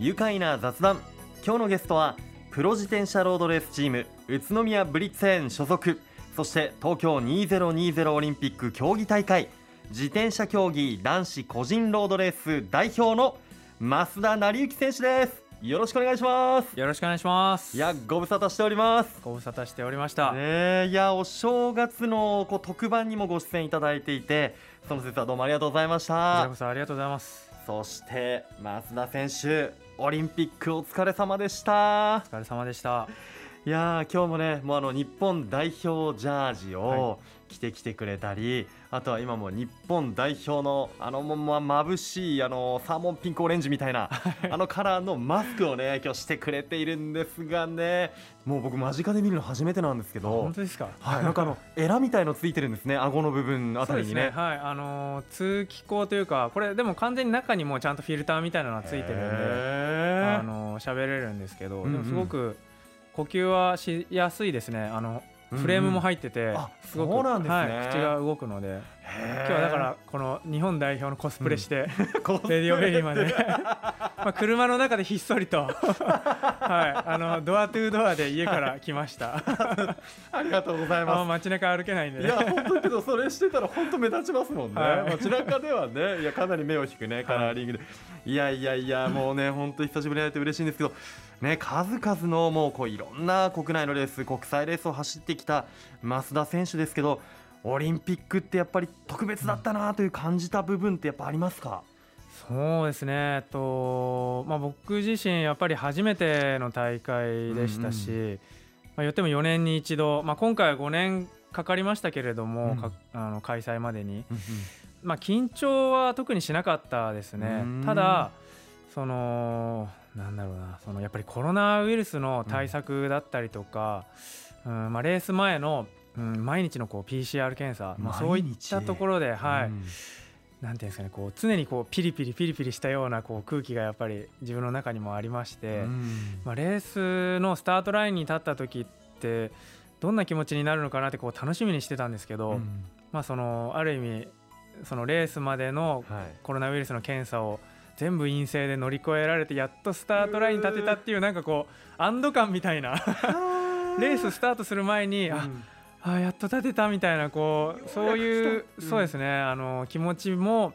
愉快な雑談。今日のゲストはプロ自転車ロードレースチーム宇都宮ブリッツェーン所属。そして東京2020オリンピック競技大会自転車競技男子個人ロードレース代表の増田成幸選手です。よろしくお願いします。よろしくお願いします。いやご無沙汰しております。ご無沙汰しておりました、ねいやお正月のこう特番にもご出演いただいていてその説はどうもありがとうございましこちらたこそありがとうございます。そして増田選手オリンピックお疲れ様でした。お疲れ様でした。いやー今日もねもうあの日本代表ジャージを着てきてくれたり、あとは今も日本代表のあのもま眩しいあのサーモンピンクオレンジみたいなあのカラーのマスクをね今日してくれているんですがねもう僕間近で見るの初めてなんですけど本当ですか？はい、なんかあのエラみたいのついてるんですね顎の部分あたりにね。ねはい。あのー通気口というかこれでも完全に中にもちゃんとフィルターみたいなのがついてるんであのー喋れるんですけど、うんうんでもすごく呼吸はしやすいですね。あのフレームも入ってて、あすごくそうなんですね。はい、口が動くので今日はだからこの日本代表のコスプレして、こう レ。ディオベリーまで。まあ車の中でひっそりと。はい。あのドアトゥードアで家から来ました。ありがとうございます。あ街中歩けないんでいや本当にけどそれしてたら本当目立ちますもんね、はい。街中ではね。いやかなり目を引くねカラーリングで、い、やいやいやもうね本当に久しぶりに会えて嬉しいんですけど。ね数々のもうこういろんな国内のレース国際レースを走ってきた増田選手ですけどオリンピックってやっぱり特別だったなという感じた部分ってやっぱありますか、そうですね。えっと、まあ、僕自身やっぱり初めての大会でしたし、まあ、言っても4年に一度、まあ、今回は5年かかりましたけれども、うん。かあの開催までに、まあ、緊張は特にしなかったですね。うん。ただそのなんだろうなそのやっぱりコロナウイルスの対策だったりとか、うんまあ、レース前の、うん、毎日のこう PCR 検査、まあ、そういったところで、はい。うんなんていうんですかねこう常にこうピリピリピリピリしたようなこう空気がやっぱり自分の中にもありまして、うん。まあ、レースのスタートラインに立った時ってどんな気持ちになるのかなってこう楽しみにしてたんですけど、うん。まあ、そのある意味そのレースまでのはい。コロナウイルスの検査を全部陰性で乗り越えられてやっとスタートラインに立てたっていうなんかこう安堵感みたいな。レーススタートする前に、ああやっと立てたみたいなこうそういううんそうですねあの気持ちも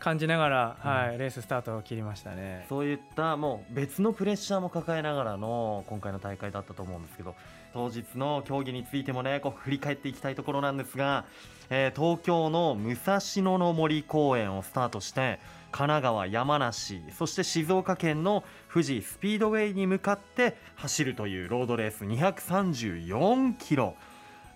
感じながら、うんはい、レーススタートを切りましたね。そういったもう別のプレッシャーも抱えながらの今回の大会だったと思うんですけど当日の競技についてもねこう振り返っていきたいところなんですが、えー東京の武蔵野の森公園をスタートして神奈川、山梨そして静岡県の富士スピードウェイに向かって走るというロードレース234キロ。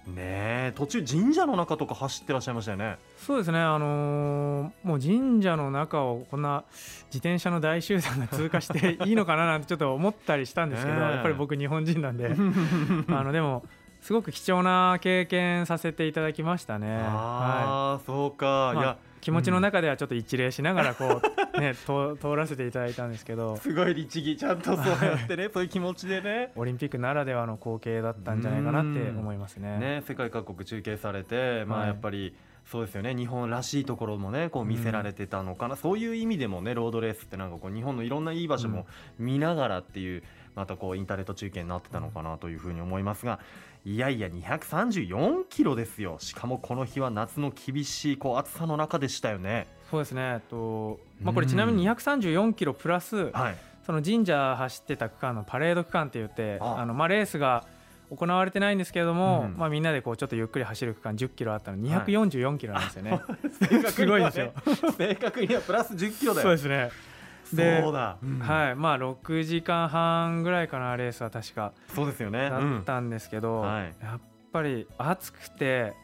ねえ途中神社の中とか走ってらっしゃいましたよね。そうですね、あのーもう神社の中をこんな自転車の大集団が通過していいのかななんてちょっと思ったりしたんですけど、やっぱり僕日本人なんで。あのでもすごく貴重な経験させていただきましたね。はああ、そうか、いまあいや気持ちの中ではちょっと一礼しながらこう、ね、通通らせていただいたんですけど。すごい律儀ちゃんとそうやってねそういう気持ちでね。オリンピックならではの光景だったんじゃないかなって思いますね。ね世界各国中継されて、まあはいやっぱりそうですよね。日本らしいところもねこう見せられてたのかな、そういう意味でもねロードレースってなんかこう日本のいろんないい場所も見ながらっていう、またこうインターネット中継になってたのかなというふうに思いますがいやいや234キロですよ。しかもこの日は夏の厳しいこう暑さの中でしたよね。そうですね。とまあ、これちなみに234キロプラス、はい、その神社走ってた区間のパレード区間って言ってあ。あの、まあ、レースが行われてないんですけれども、うん。まあ、みんなでこうちょっとゆっくり走る区間10キロあったの244キロなんですよね。正確すごいですよ。正確にはプラス10キロだよ。そうですねでそうん。はい。まあ、6時間半ぐらいかなレースは確か。そうですよね。だうんったんですけど、はい。やっぱり暑くて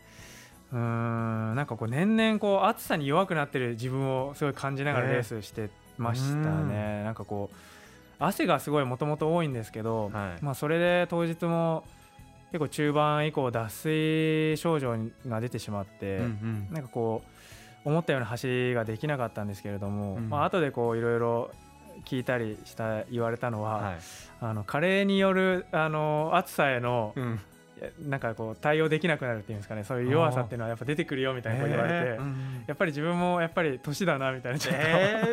うーんなんかこう年々こう暑さに弱くなってる自分をすごい感じながらね。レースしてましたね。なんかこう汗がすごいもともと多いんですけど、はい。まあ、それで当日も結構中盤以降脱水症状が出てしまって、うんうん。なんかこう思ったような走りができなかったんですけれども、うん。まあ後でこういろいろ聞いたりした言われたのは、はい。あの加齢によるあの暑さへの、うん。なんかこう対応できなくなるっていうんですかね。そういう弱さっていうのはやっぱ出てくるよみたいなこと言われて、えー。うん。やっぱり自分もやっぱり年だなみたいなちょっと、え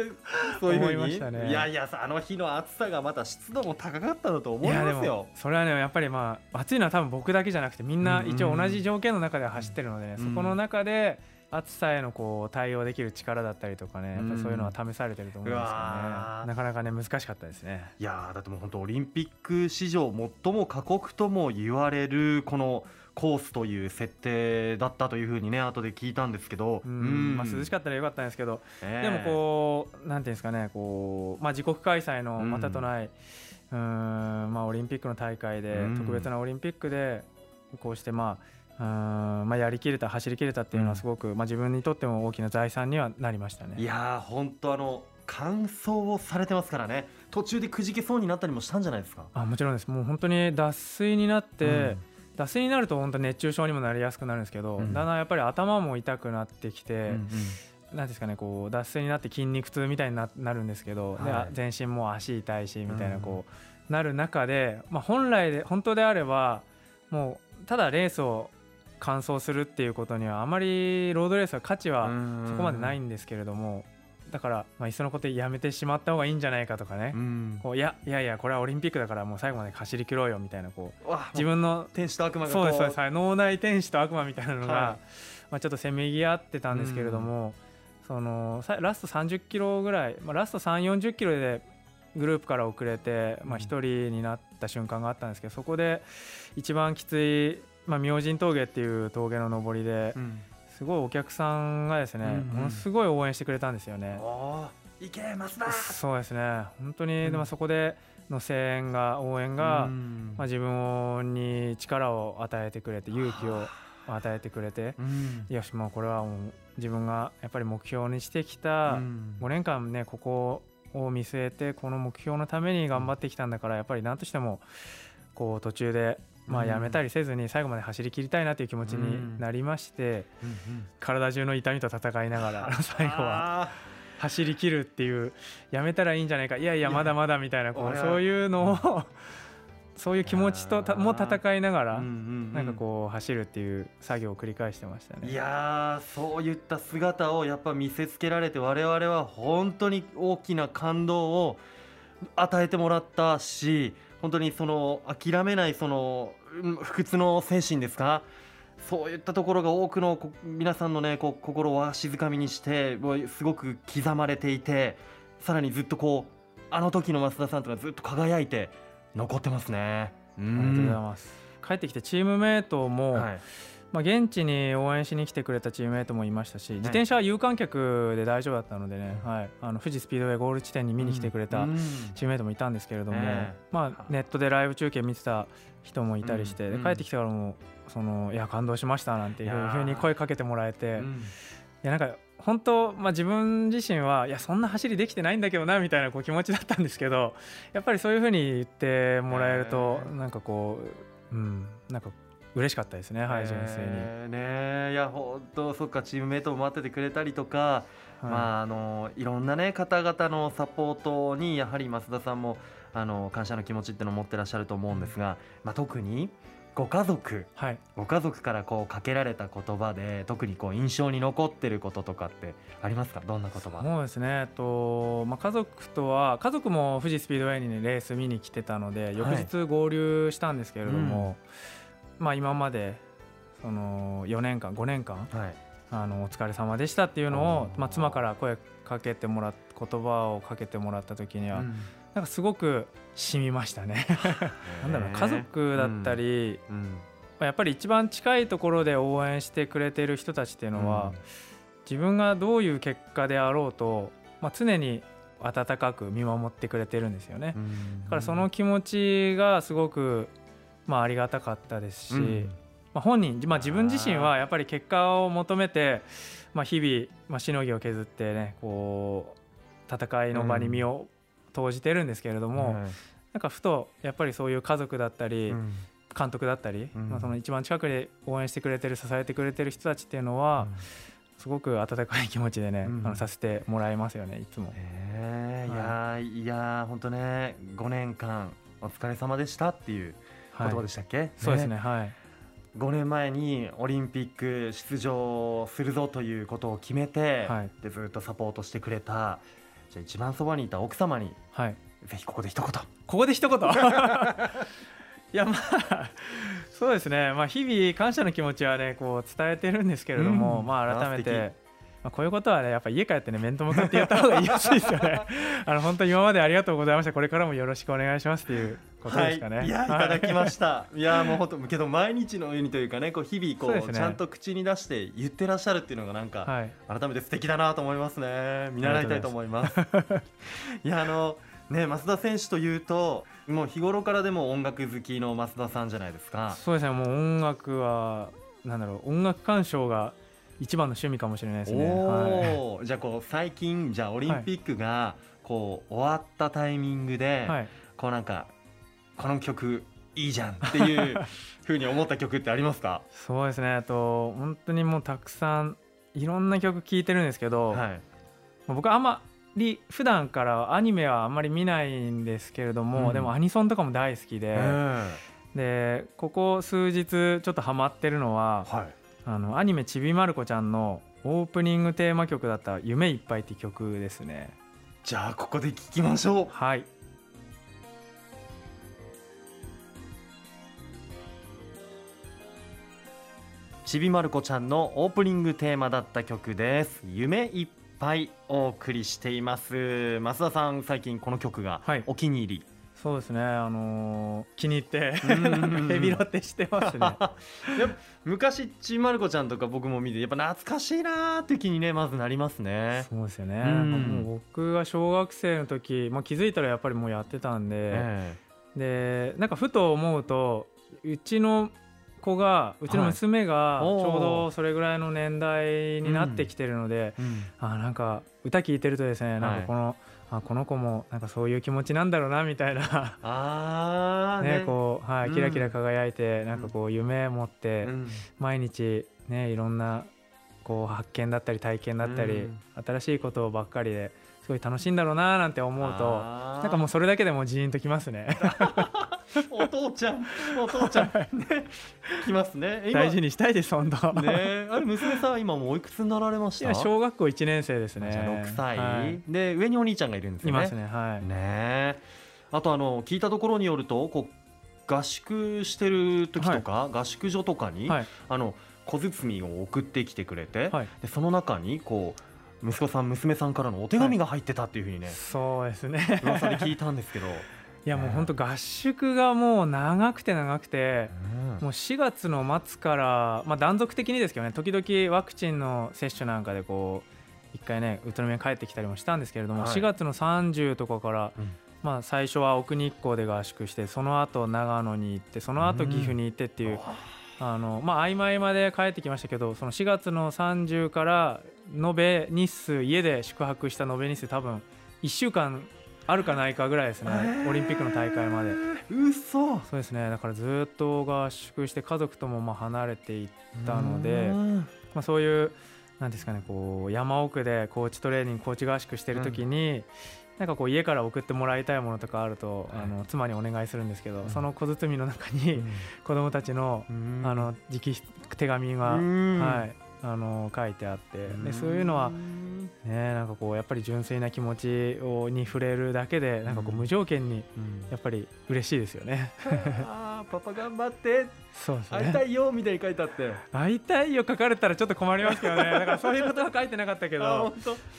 ー。そういうふう思いまにしたね。いやいやあの日の暑さがまた湿度も高かったんだと思いますよ。もそれはねやっぱりまあ暑いのは多分僕だけじゃなくてみんな一応同じ条件の中で走ってるのでね、うん。そこの中で暑さへのこう対応できる力だったりとかねやっぱりそういうのは試されてると思うんですよね、うわー。なかなかね難しかったですね。いやーだってもう本当オリンピック史上最も過酷とも言われるこのコースという設定だったというふうにね後で聞いたんですけど、うんまあ、涼しかったらよかったんですけど、ええ。でもこうなんていうんですかねこう、まあ、自国開催のうん。またとない、うーんまあ、オリンピックの大会で、うん。特別なオリンピックでこうしてまあうーんまあ、やりきれた走りきれたっていうのはすごく、まあ、自分にとっても大きな財産にはなりましたね。いやー本当あの完走をされてますからね。途中でくじけそうになったりもしたんじゃないですか？あもちろんです。もう本当に脱水になって、うん。脱水になると本当熱中症にもなりやすくなるんですけど、うん。だんだんやっぱり頭も痛くなってきて、うんなんですかねこう脱水になって筋肉痛みたいにななるんですけど、ではい。全身も足痛いしみたいなうんこう、なる中で、まあ、本来で本当であればもうただレースを完走するっていうことにはあまりロードレースは価値はそこまでないんですけれども、だから、まあ、いっそのことやめてしまった方がいいんじゃないかとかね、うん。こういやいやいやこれはオリンピックだからもう最後まで走り切ろうよみたいなこうわ自分の天使と悪魔がそう。ですそうです、こはい、脳内天使と悪魔みたいなのが、はい。まあ、ちょっとせめぎ合ってたんですけれども、そのさラスト30キロぐらい、まあ、ラスト3 4 0キロでグループから遅れて、まあ、うん。1人になった瞬間があったんですけどそこで一番きつい、まあ、明神峠っていう峠の上りですごいお客さんがですね、ものすごい応援してくれたんですよね。いけますだそうですね。本当に、うん。でもそこでの声援が応援が、うん。まあ、自分に力を与えてくれて勇気を与えてくれてうん。よしもうこれはもう自分がやっぱり目標にしてきたうん。5年間ねここを見据えてこの目標のために頑張ってきたんだからやっぱり何としてもこう途中でまあうん。やめたりせずに最後まで走り切りたいなという気持ちになりまして体中の痛みと戦いながら最後はあ走り切るっていうやめたらいいんじゃないかいやいやまだまだみたいなこうそういうのをそういう気持ちとも戦いながーらなんかこう走るっていう作業を繰り返してましたね。いやーそういった姿をやっぱ見せつけられて我々は本当に大きな感動を与えてもらったし本当にその諦めないそのうん不屈の精神ですか？そういったところが多くのこ皆さんのねこう心をわしづかみにしてすごく刻まれていてさらにずっとこうあの時の増田さんとかずっと輝いて残ってますね。ありありがとうございます。帰ってきてチームメートも、はいまあ、現地に応援しに来てくれたチームメートもいましたし、自転車は有観客で大丈夫だったのでね、はい、あの富士スピードウェイゴール地点に見に来てくれたうん。チームメートもいたんですけれども、ええまあ、ネットでライブ中継見てた人もいたりして、帰ってきてからもそのいや感動しましたなんていうふうに声かけてもらえて、いうん。やなんか本当、まあ、自分自身はいやそんな走りできてないんだけどなみたいなこう気持ちだったんですけどやっぱりそういうふうに言ってもらえると、へーなんかこう、うん、なんか嬉しかったですね、はい、純粋に。えー。ねえいや本当そっかチームメートも待っててくれたりとか、はい。まああのいろんなね方々のサポートにやはり増田さんもあの感謝の気持ちっていうのを持ってらっしゃると思うんですが、まあ、特にご家族はい。ご家族からこうかけられた言葉で特にこう印象に残ってることとかってありますか？どんな言葉？そうですね、とまあ、家族とは家族も富士スピードウェイに、ね、レース見に来てたので翌日合流したんですけれども、まあ、今までその4年間5年間はい。あのお疲れ様でしたっていうのをまあ、妻から声かけてもらっ言葉をかけてもらった時には、うん。なんかすごく染みましたね。なんだろう家族だったり、うん。まあやっぱり一番近いところで応援してくれてる人たちっていうのは、自分がどういう結果であろうと、まあ、常に温かく見守ってくれてるんですよね。うん。だからその気持ちがすごく、まあ、ありがたかったですし、うん。まあ、本人、まあ、自分自身はやっぱり結果を求めて、まあ、日々、まあ、しのぎを削ってねこう戦いの場に身を投じてるんですけれども、はいなんかふとやっぱりそういう家族だったり、うん。監督だったり、うん。まあ、その一番近くで応援してくれてる支えてくれてる人たちっていうのは、すごく温かい気持ちでね、うん。あのさせてもらいますよねいつも。えー。いやーいやー本当ね5年間お疲れ様でしたっていう言葉でしたっけ、そうですね。はい。5年前にオリンピック出場するぞということを決めて、はい。でずっとサポートしてくれたじゃあ一番そばにいた奥様にはい。ぜひここで一言。ここで一言。いやまあそうですね、まあ、日々感謝の気持ちはねこう伝えてるんですけれども、うん。まあ、改めて、まあ、こういうことはねやっぱ家帰ってね面と向かって言った方が言いやすいですよね。あの本当に今までありがとうございました。これからもよろしくお願いしますっていうことですかね、はい、いやい。ただきました、い、やもう本当けど毎日のようにというかねこう日々こうね。ちゃんと口に出して言ってらっしゃるっていうのがなんか、はい。改めて素敵だなと思いますね。見習いたいと思います。いやあのね増田選手というともう日頃からでも音楽好きの増田さんじゃないですか。そうですね。もう音楽はなんだろう音楽鑑賞が一番の趣味かもしれないですね、はい。じゃあこう最近じゃあオリンピックがこう終わったタイミングで、はい、こうなんかこの曲いいじゃんっていうふうに思った曲ってありますか？そうですね。あと本当にもうたくさんいろんな曲聴いてるんですけど、はい。僕あんまり普段からアニメはあんまり見ないんですけれども、うん。でもアニソンとかも大好きで、うんでここ数日ちょっとハマってるのははいあのアニメ「ちびまる子ちゃん」のオープニングテーマ曲だった「夢いっぱい」って曲ですね。じゃあここで聞きましょう。はい。ちびまる子ちゃんのオープニングテーマだった曲です。夢いっぱいお送りしています。増田さん最近この曲がはい。お気に入り、そうですね。あのー気に入ってヘビロテしてますね。昔ちびまる子ちゃんとか僕も見てやっぱ懐かしいなーって気にねまずなりますね。そうですよね、うん。もう僕が小学生の時、まあ、気づいたらやっぱりもうやってたんで、えでなんかふと思うとうちの子がうちの娘がちょうどそれぐらいの年代になってきてるので、えうん。あなんか歌聞いてるとですねなんかこの、あこの子もなんかそういう気持ちなんだろうなみたいな。ね。ねこう、はい、うん。キラキラ輝いて、なんかこう夢持って、うん。毎日ねいろんなこう発見だったり体験だったり、うん。新しいことばっかりですごい楽しいんだろうななんて思うとなんかもうそれだけでもジーンときますね お父ちゃんお父ちゃん。ね来ますね。今大事にしたいです本当、ね。あれ娘さんは今もうおいくつになられましいた？や小学校1年生ですね。じゃあ6歳、はい。で上にお兄ちゃんがいるんですよね。いますねはい、ね。あとあの聞いたところによるとこう合宿してる時とか、合宿所とかに、はい。あの小包を送ってきてくれて、はい。でその中にこう息子さん娘さんからのお手紙が入ってたっていうふうにね、そうですね。噂で聞いたんですけど、いやもう本当合宿がもう長くて長くてうん。もう4月の末から、まあ、断続的にですけどね時々ワクチンの接種なんかでこう一回ね宇都宮に帰ってきたりもしたんですけれども、はい。4月の30とかから、うん。まあ、最初は奥日光で合宿してその後長野に行ってその後岐阜に行ってっていう、あのまあ合間合間で帰ってきましたけどその4月の30から延べ日数家で宿泊した延べ日数多分1週間あるかないかぐらいですね、へー。オリンピックの大会まで。嘘。そうですねだからずっと合宿して家族ともまあ離れていったので、うん。まあ、そういうなんですかねこう山奥でコーチトレーニングコーチ合宿してる時に、なんかこう家から送ってもらいたいものとかあると、はい。あの妻にお願いするんですけど、うん。その小包の中に子供たちのうん。あの直筆手紙が、うん。はい、あの書いてあって。でそういうのは、ね、なんかこうやっぱり純粋な気持ちをに触れるだけでなんかこううん。無条件にうん。やっぱり嬉しいですよね。あ ーパパ頑張って。そうですね。会いたいよみたいに書いてあって。会いたいよ書かれたらちょっと困りますけどね。だからそういうことは書いてなかったけあど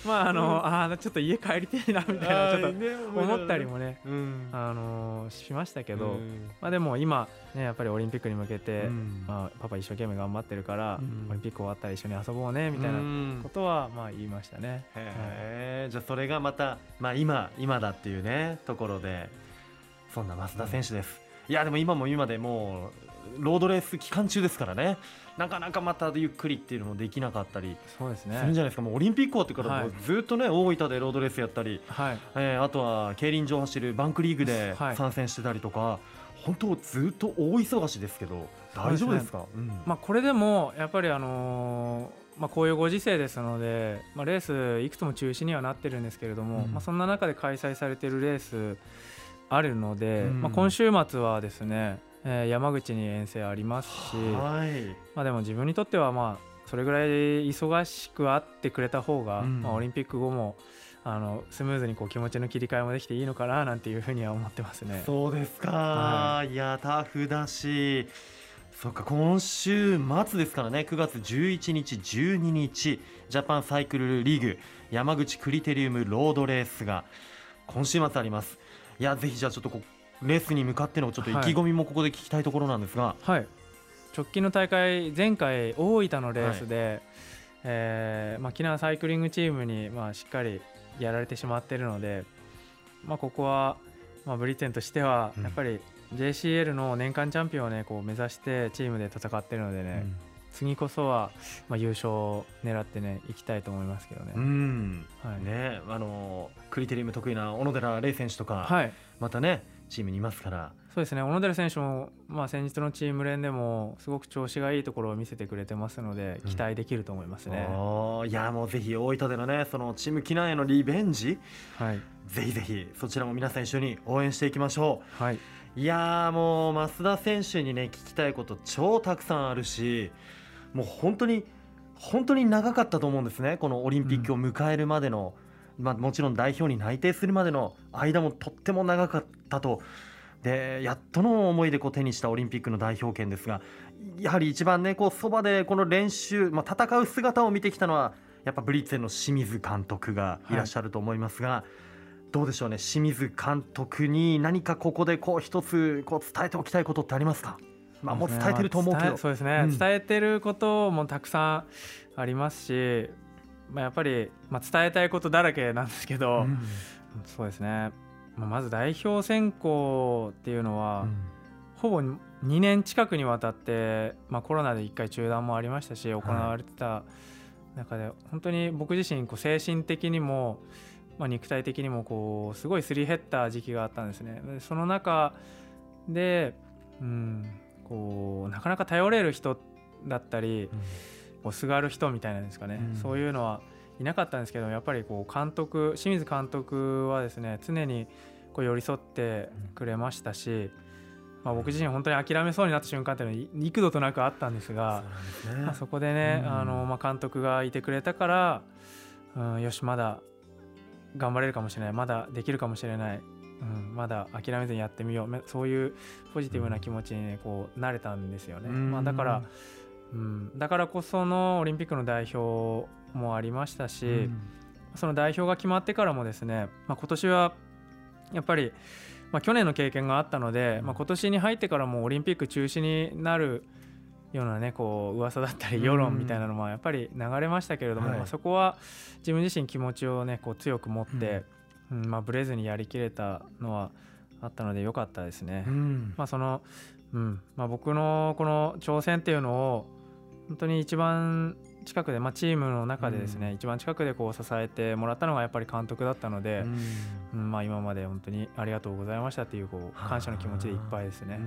まああの、あーちょっと家帰りたいなみたいなちょっとね思ったりもね、うん。あのーしましたけど、うん。まあでも今ねやっぱりオリンピックに向けて、うん。まあ、パパ一生懸命頑張ってるから、うん。オリンピック終わったら一緒に遊ぼうねみたいなうん。ことはまあ言いましたね。へえじゃあそれがまた、まあ、今今だっていうねところでそんな増田選手です、いやでも今も今でもうロードレース期間中ですからね。なかなかまたゆっくりっていうのもできなかったりそうですね。するんじゃないですか、もうオリンピック終わってからはい。もうずっとね、大分でロードレースやったり、はい。えーあとは競輪場を走るバンクリーグではい。参戦してたりとか、本当ずっと大忙しですけど大丈夫ですか？うん。まあ、これでもやっぱりあのーまあ、こういうご時世ですので、まあ、レースいくつも中止にはなってるんですけれども、うん。まあ、そんな中で開催されているレースあるので、うん。まあ、今週末はですね、えー山口に遠征ありますし、はい。まあ、でも自分にとってはまあそれぐらい忙しくあってくれた方が、うん。まあ、オリンピック後もあのスムーズにこう気持ちの切り替えもできていいのかななんていうふうには思ってますね。そうですか、はい、やタフだし。そっか今週末ですからね。9月11日12日ジャパンサイクルリーグ山口クリテリウムロードレースが今週末ありますいやぜひじゃあちょっとこうレースに向かってのちょっと意気込みもここで聞きたいところなんですが、はい、直近の大会前回大分のレースで、えーまあ、沖縄サイクリングチームに、まあ、しっかりやられてしまっているので、まあ、ここは、まあ、ブリテンとしてはうん。やっぱり JCL の年間チャンピオンを、ね、こう目指してチームで戦っているのでね、次こそは、まあ、優勝を狙ってね行きたいと思いますけどね。うん、はい。ねあのクリテリウム得意な小野寺玲選手とか、はい。またねチームにいますから。そうですね。小野寺選手も、まあ、先日のチーム連でもすごく調子がいいところを見せてくれてますのでうん。期待できると思いますね。いやもうぜひ大分でのねそのチーム機内へのリベンジはい、ぜひぜひそちらも皆さん一緒に応援していきましょはい、ういやーもう増田選手にね聞きたいこと超たくさんあるしもう本当に本当に長かったと思うんですね。このオリンピックを迎えるまでの、まあ、もちろん代表に内定するまでの間もとっても長かったと。でやっとの思いでこう手にしたオリンピックの代表権ですがやはり一番ねこうそばでこの練習、まあ、戦う姿を見てきたのはやっぱブリッツェンの清水監督がいらっしゃると思いますが、どうでしょうね。清水監督に何かここでこう一つこう伝えておきたいことってありますか？まあもう伝えてると思うけど、そうですね、うん。伝えてることもたくさんありますし、まあ、やっぱり、まあ、伝えたいことだらけなんですけど、うん。そうですね、まあ、まず代表選考っていうのは、ほぼ2年近くにわたって、まあ、コロナで1回中断もありましたし行われてた中で、本当に僕自身こう精神的にも、まあ、肉体的にもこうすごいすり減った時期があったんですね。でその中で、うん、こうなかなか頼れる人だったりこうすがる人みたいなんですかね、うん。そういうのはいなかったんですけどやっぱりこう監督清水監督はですね常にこう寄り添ってくれましたし、まあ、僕自身本当に諦めそうになった瞬間っていうのは幾度となくあったんですが、そね。まあ、そこでね、うん。あのまあ、監督がいてくれたから、うん、よしまだ頑張れるかもしれない。まだできるかもしれない、うん、まだ諦めずにやってみよう。めそういうポジティブな気持ちに、ね、こう慣れたんですよね。うん。まあ、だから、うん、だからこそのオリンピックの代表もありましたし、うん。その代表が決まってからもですね、まあ、今年はやっぱり、まあ、去年の経験があったので、まあ、今年に入ってからもオリンピック中止になるようなねこう噂だったり世論みたいなのもやっぱり流れましたけれども、はい。まあそこは自分自身気持ちをねこう強く持って、うんまあ、ブレずにやりきれたのはあったので良かったですね。うん。まあそのうんまあ、僕のこの挑戦っていうのを本当に一番近くで、まあ、チームの中でですね、うん。一番近くでこう支えてもらったのがやっぱり監督だったので、うん。うんまあ、今まで本当にありがとうございましたっていうこう感謝の気持ちでいっぱいですね。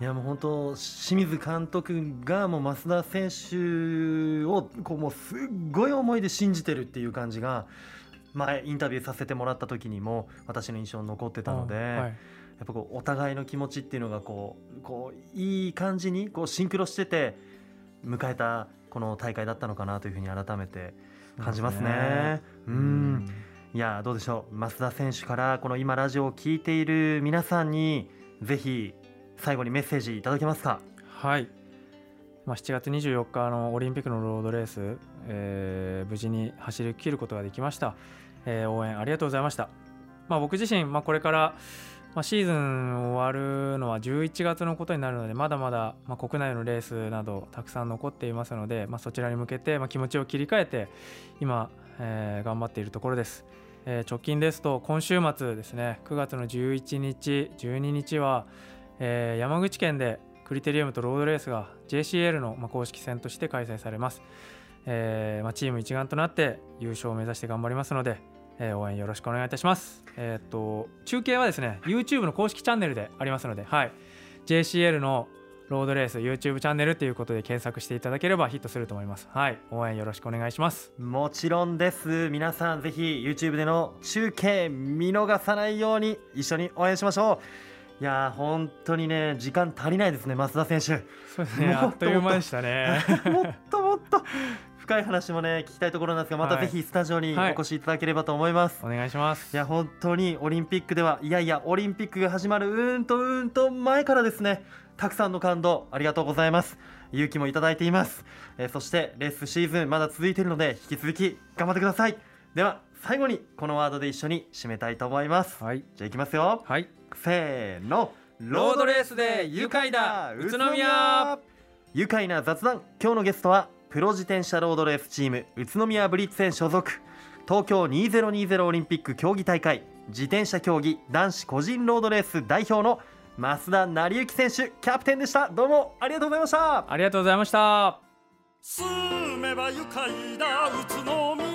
い。いやもう本当清水監督がもう増田選手をこうもうすっごい思いで信じてるっていう感じが前インタビューさせてもらった時にも私の印象に残ってたので、はい。やっぱこうお互いの気持ちっていうのがこうこういい感じにこうシンクロしてて迎えたこの大会だったのかなというふうに改めて感じますね。ううん。ん。いやどうでしょう。増田選手からこの今ラジオを聞いている皆さんにぜひ最後にメッセージいただけますか？はい、まあ、7月24日のオリンピックのロードレース、えー無事に走り切ることができました、えー応援ありがとうございました、まあ、僕自身、まあ、これから、まあ、シーズン終わるのは11月のことになるのでまだまだ、ま、国内のレースなどたくさん残っていますので、ま、そちらに向けて、ま、気持ちを切り替えて今、えー頑張っているところです、えー直近ですと今週末ですね9月の11日12日は、えー山口県でクリテリウムとロードレースが JCL のま公式戦として開催されます、えま、チーム一丸となって優勝を目指して頑張りますので、えー応援よろしくお願いいたします、えーっと中継はですね YouTube の公式チャンネルでありますので、はい、JCL のロードレース YouTube チャンネルということで検索していただければヒットすると思います。はい。応援よろしくお願いします。もちろんです。皆さんぜひ YouTube での中継見逃さないように一緒に応援しましょう。いやー本当にね時間足りないですね増田選手。そうですね。あっという間でしたね。もっともっと深い話もね聞きたいところなんですがまたはい。ぜひスタジオにはい。お越しいただければと思います、お願いします。いや本当にオリンピックではいやいやオリンピックが始まるうーんとうーんと前からですねたくさんの感動ありがとうございます。勇気もいただいています、えーそしてレースシーズンまだ続いているので引き続き頑張ってください。では最後にこのワードで一緒に締めたいと思います。はい。じゃあいきますよ。はい。せーの。ロードレースで愉快だ。宇都宮。愉快な雑談。今日のゲストはプロ自転車ロードレースチーム宇都宮ブリッツェン所属。東京2020オリンピック競技大会自転車競技男子個人ロードレース代表の増田成幸選手キャプテンでした。どうもありがとうございました。ありがとうございました。住めば愉快な宇都宮